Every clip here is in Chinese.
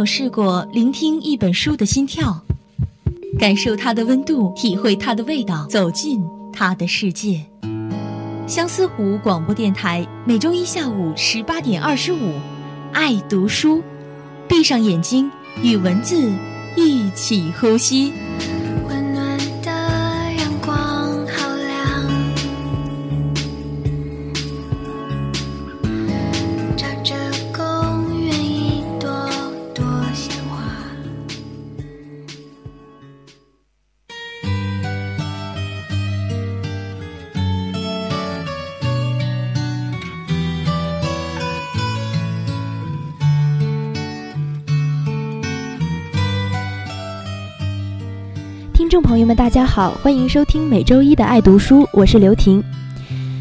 有试过聆听一本书的心跳，感受它的温度，体会它的味道，走进它的世界。相思湖广播电台每周一下午十八点二十五，爱读书，闭上眼睛，与文字一起呼吸。众朋友们，大家好，欢迎收听每周一的爱读书，我是刘婷。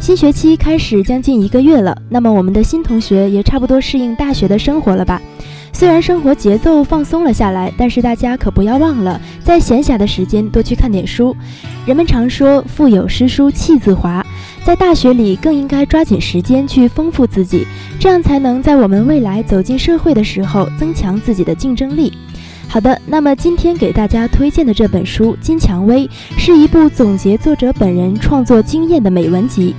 新学期开始将近一个月了，那么我们的新同学也差不多适应大学的生活了吧？虽然生活节奏放松了下来，但是大家可不要忘了，在闲暇的时间多去看点书。人们常说“腹有诗书气自华”，在大学里更应该抓紧时间去丰富自己，这样才能在我们未来走进社会的时候增强自己的竞争力。好的，那么今天给大家推荐的这本书《金蔷薇》是一部总结作者本人创作经验的美文集。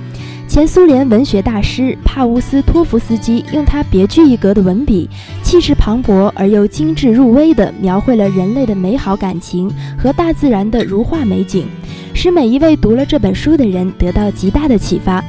前苏联文学大师帕乌斯托夫斯基用他别具一格的文笔，气势磅礴而又精致入微地描绘了人类的美好感情和大自然的如画美景，使每一位读了这本书的人得到极大的启发。《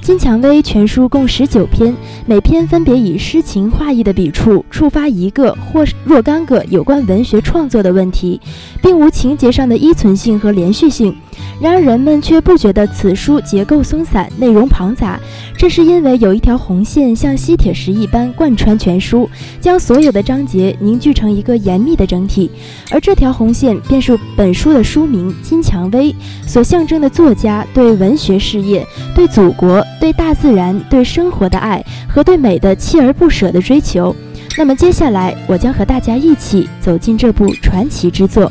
金蔷薇》全书共十九篇，每篇分别以诗情画意的笔触触发一个或若干个有关文学创作的问题，并无情节上的依存性和连续性。然而人们却不觉得此书结构松散、内容庞杂，这是因为有一条红线像吸铁石一般贯穿全书，将所有的章节凝聚成一个严密的整体。而这条红线便是本书的书名《金蔷薇》所象征的作家对文学事业、对祖国、对大自然、对生活的爱和对美的锲而不舍的追求。那么接下来，我将和大家一起走进这部传奇之作。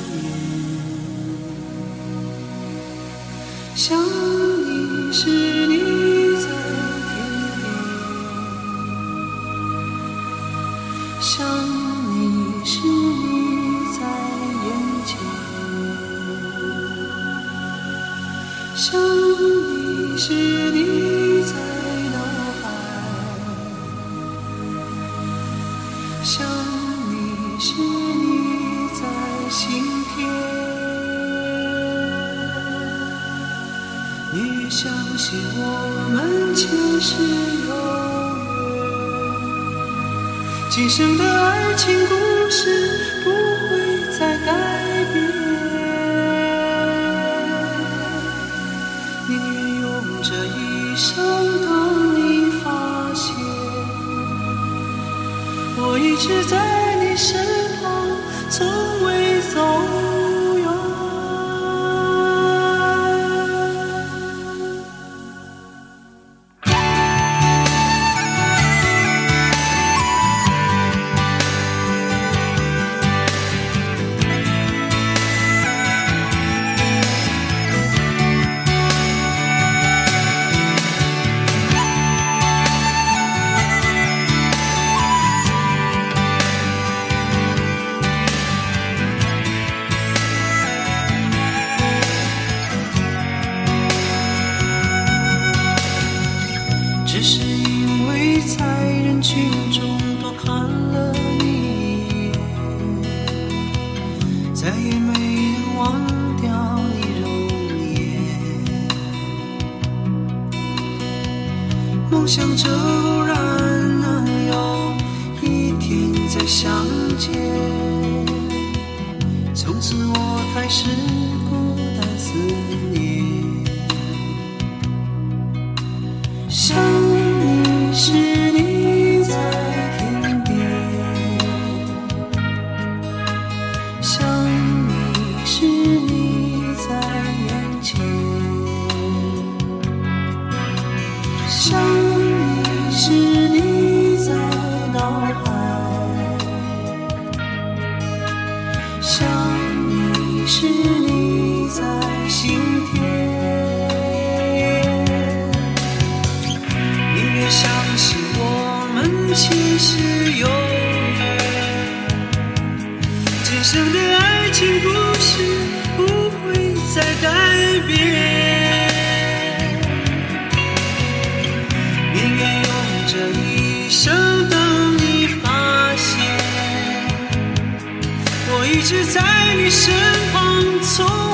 想你时，你在天边；想你时，你在眼前；想你时，你在脑海；想你时，你在心。相信我们前世有缘，今生的爱情故事不会再改变。宁愿用这一生等你发现，我一直在你身旁，从未走。想是永远，今生的爱情故事不会再改变。宁愿用这一生等你发现，我一直在你身旁，从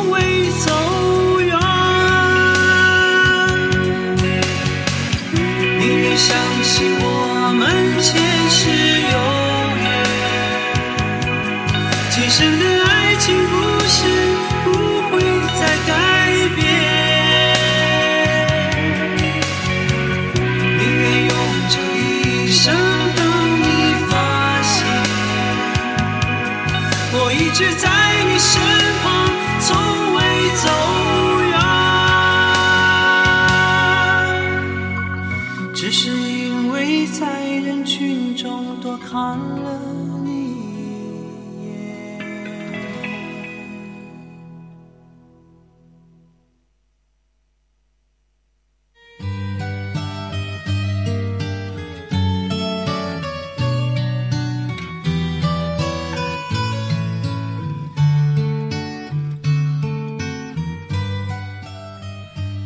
前世。看了你一眼。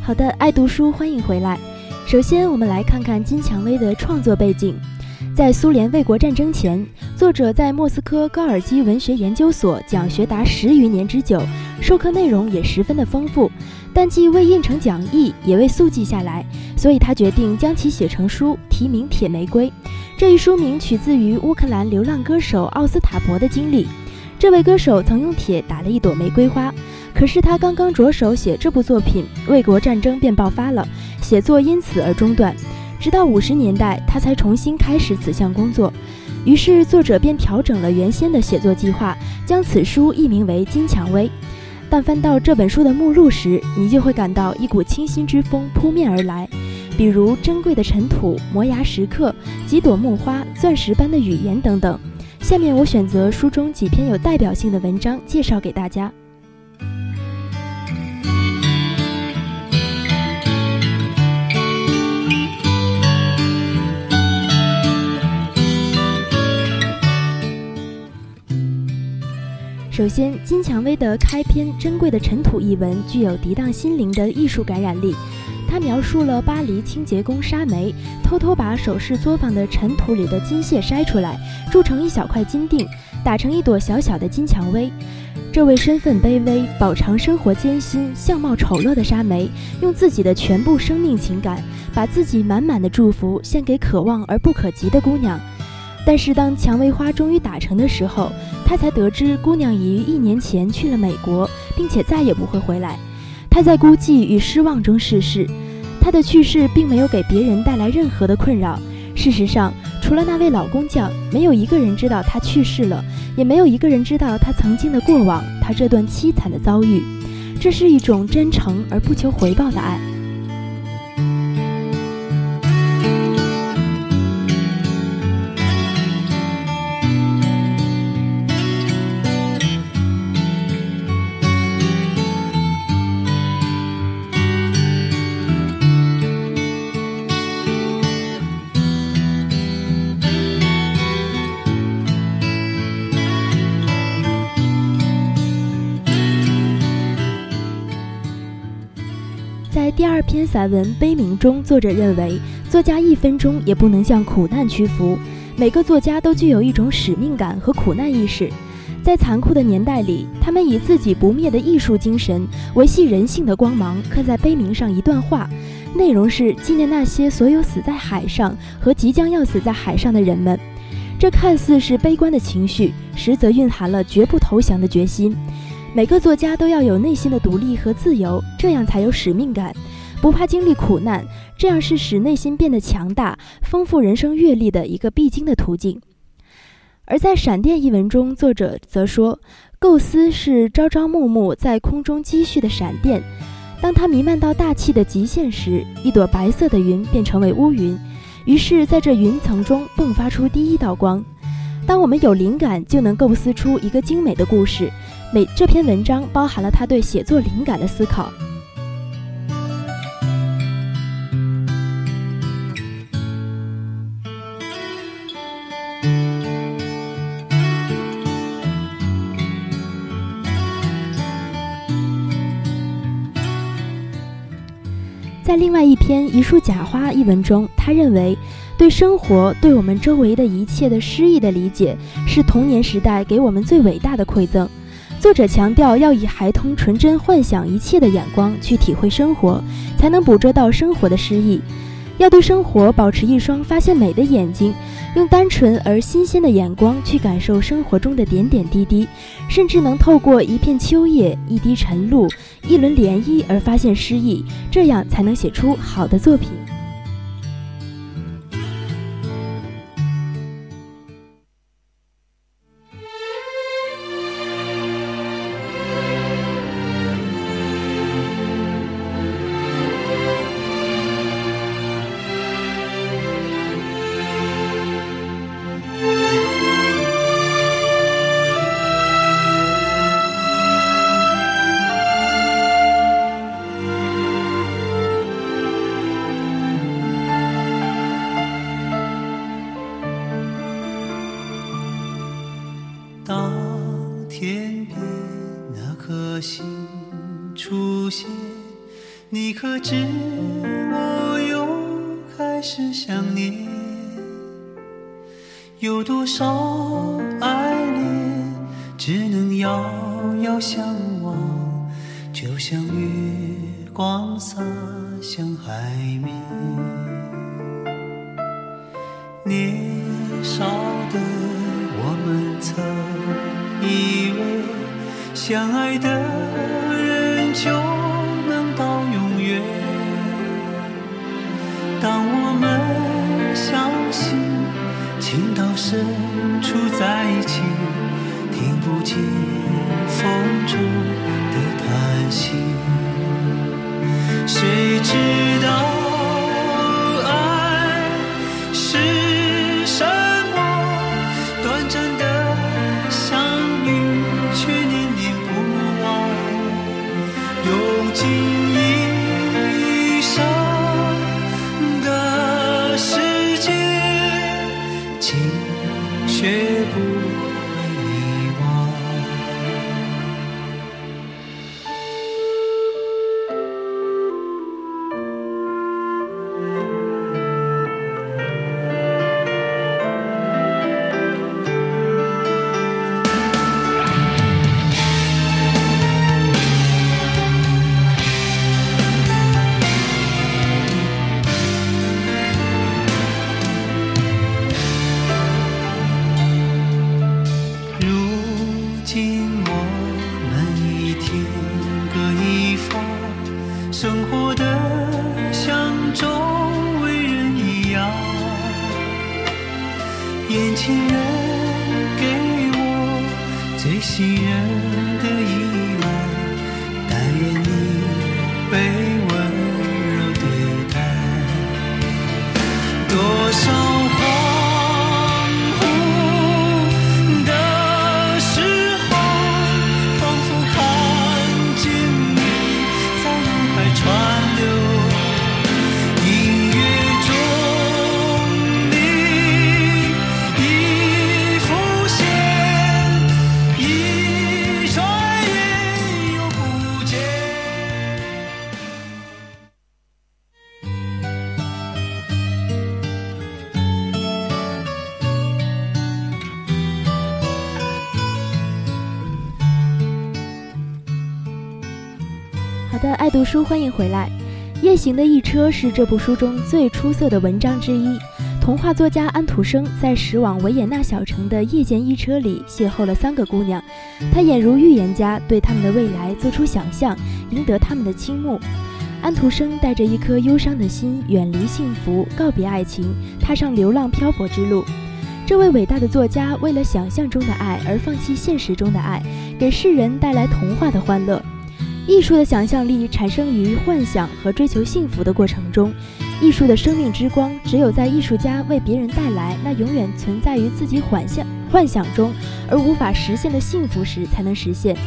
好的，爱读书，欢迎回来。首先，我们来看看金蔷薇的创作背景。在苏联卫国战争前，作者在莫斯科高尔基文学研究所讲学达十余年之久，授课内容也十分的丰富，但既未印成讲义，也未速记下来，所以他决定将其写成书，题名《铁玫瑰》。这一书名取自于乌克兰流浪歌手奥斯塔博的经历。这位歌手曾用铁打了一朵玫瑰花，可是他刚刚着手写这部作品，卫国战争便爆发了，写作因此而中断。直到五十年代，他才重新开始此项工作。于是作者便调整了原先的写作计划，将此书译名为《金蔷薇》。但翻到这本书的目录时，你就会感到一股清新之风扑面而来，比如珍贵的尘土、摩崖石刻、几朵木花、钻石般的语言等等。下面我选择书中几篇有代表性的文章介绍给大家。首先，金蔷薇的开篇《珍贵的尘土》一文具有涤荡心灵的艺术感染力。它描述了巴黎清洁工沙梅偷偷把首饰作坊的尘土里的金屑筛出来，铸成一小块金锭，打成一朵小小的金蔷薇。这位身份卑微、饱尝生活艰辛、相貌丑陋的沙梅，用自己的全部生命情感，把自己满满的祝福献给可望而不可及的姑娘。但是当蔷薇花终于打成的时候，他才得知姑娘已于一年前去了美国，并且再也不会回来。他在孤寂与失望中逝世。他的去世并没有给别人带来任何的困扰。事实上，除了那位老工匠，没有一个人知道他去世了，也没有一个人知道他曾经的过往，他这段凄惨的遭遇。这是一种真诚而不求回报的爱。篇散文《悲鸣》中，作者认为，作家一分钟也不能向苦难屈服。每个作家都具有一种使命感和苦难意识。在残酷的年代里，他们以自己不灭的艺术精神维系人性的光芒，刻在碑铭上一段话，内容是纪念那些所有死在海上和即将要死在海上的人们。这看似是悲观的情绪，实则蕴含了绝不投降的决心。每个作家都要有内心的独立和自由，这样才有使命感，不怕经历苦难，这样是使内心变得强大、丰富人生阅历的一个必经的途径。而在《闪电》一文中，作者则说，构思是朝朝暮暮在空中积蓄的闪电，当它弥漫到大气的极限时，一朵白色的云便成为乌云，于是在这云层中迸发出第一道光。当我们有灵感，就能构思出一个精美的故事。每这篇文章包含了他对写作灵感的思考。在另外一篇《一束假花》一文中，他认为，对生活、对我们周围的一切的诗意的理解，是童年时代给我们最伟大的馈赠。作者强调，要以孩童纯真、幻想一切的眼光去体会生活，才能捕捉到生活的诗意。要对生活保持一双发现美的眼睛。用单纯而新鲜的眼光去感受生活中的点点滴滴，甚至能透过一片秋叶、一滴晨露、一轮涟漪而发现诗意，这样才能写出好的作品。遥遥相望，就像月光洒向海面。年少的我们曾以为，相爱的人就能到永远。当我们相信情到深处在一起，不见风中的叹息，眼前人给我最信任的依读书，欢迎回来。《夜行的一车》是这部书中最出色的文章之一。童话作家安徒生在驶往维也纳小城的夜间一车里邂逅了三个姑娘，他俨如预言家，对他们的未来做出想象，赢得他们的倾慕。安徒生带着一颗忧伤的心，远离幸福，告别爱情，踏上流浪漂泊之路。这位伟大的作家为了想象中的爱而放弃现实中的爱，给世人带来童话的欢乐。艺术的想象力产生于幻想和追求幸福的过程中，艺术的生命之光只有在艺术家为别人带来那永远存在于自己幻象幻想中而无法实现的幸福时才能实现。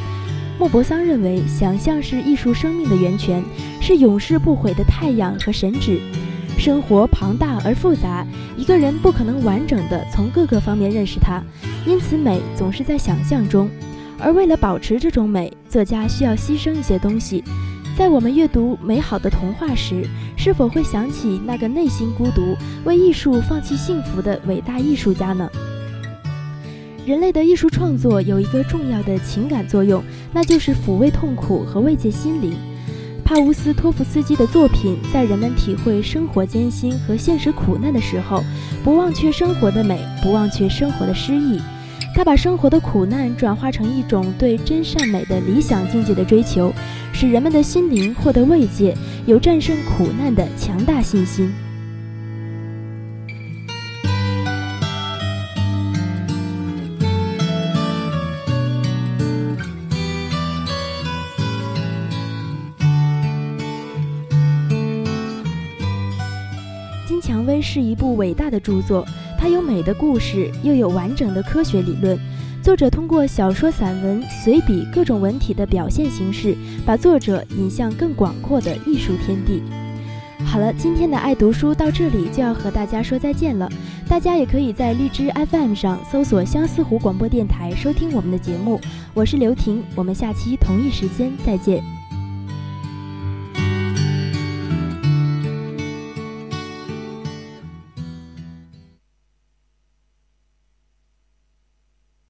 莫泊桑认为，想象是艺术生命的源泉，是永世不毁的太阳和神旨。生活庞大而复杂，一个人不可能完整的从各个方面认识它，因此美总是在想象中。而为了保持这种美，作家需要牺牲一些东西。在我们阅读美好的童话时，是否会想起那个内心孤独、为艺术放弃幸福的伟大艺术家呢？人类的艺术创作有一个重要的情感作用，那就是抚慰痛苦和慰藉心灵。帕乌斯托夫斯基的作品在人们体会生活艰辛和现实苦难的时候，不忘却生活的美，不忘却生活的诗意。他把生活的苦难转化成一种对真善美的理想境界的追求，使人们的心灵获得慰藉，有战胜苦难的强大信心。金蔷薇是一部伟大的著作。它有美的故事，又有完整的科学理论。作者通过小说、散文、随笔各种文体的表现形式，把作者引向更广阔的艺术天地。好了，今天的爱读书到这里就要和大家说再见了。大家也可以在荔枝 FM 上搜索相思湖广播电台收听我们的节目。我是刘婷，我们下期同一时间再见。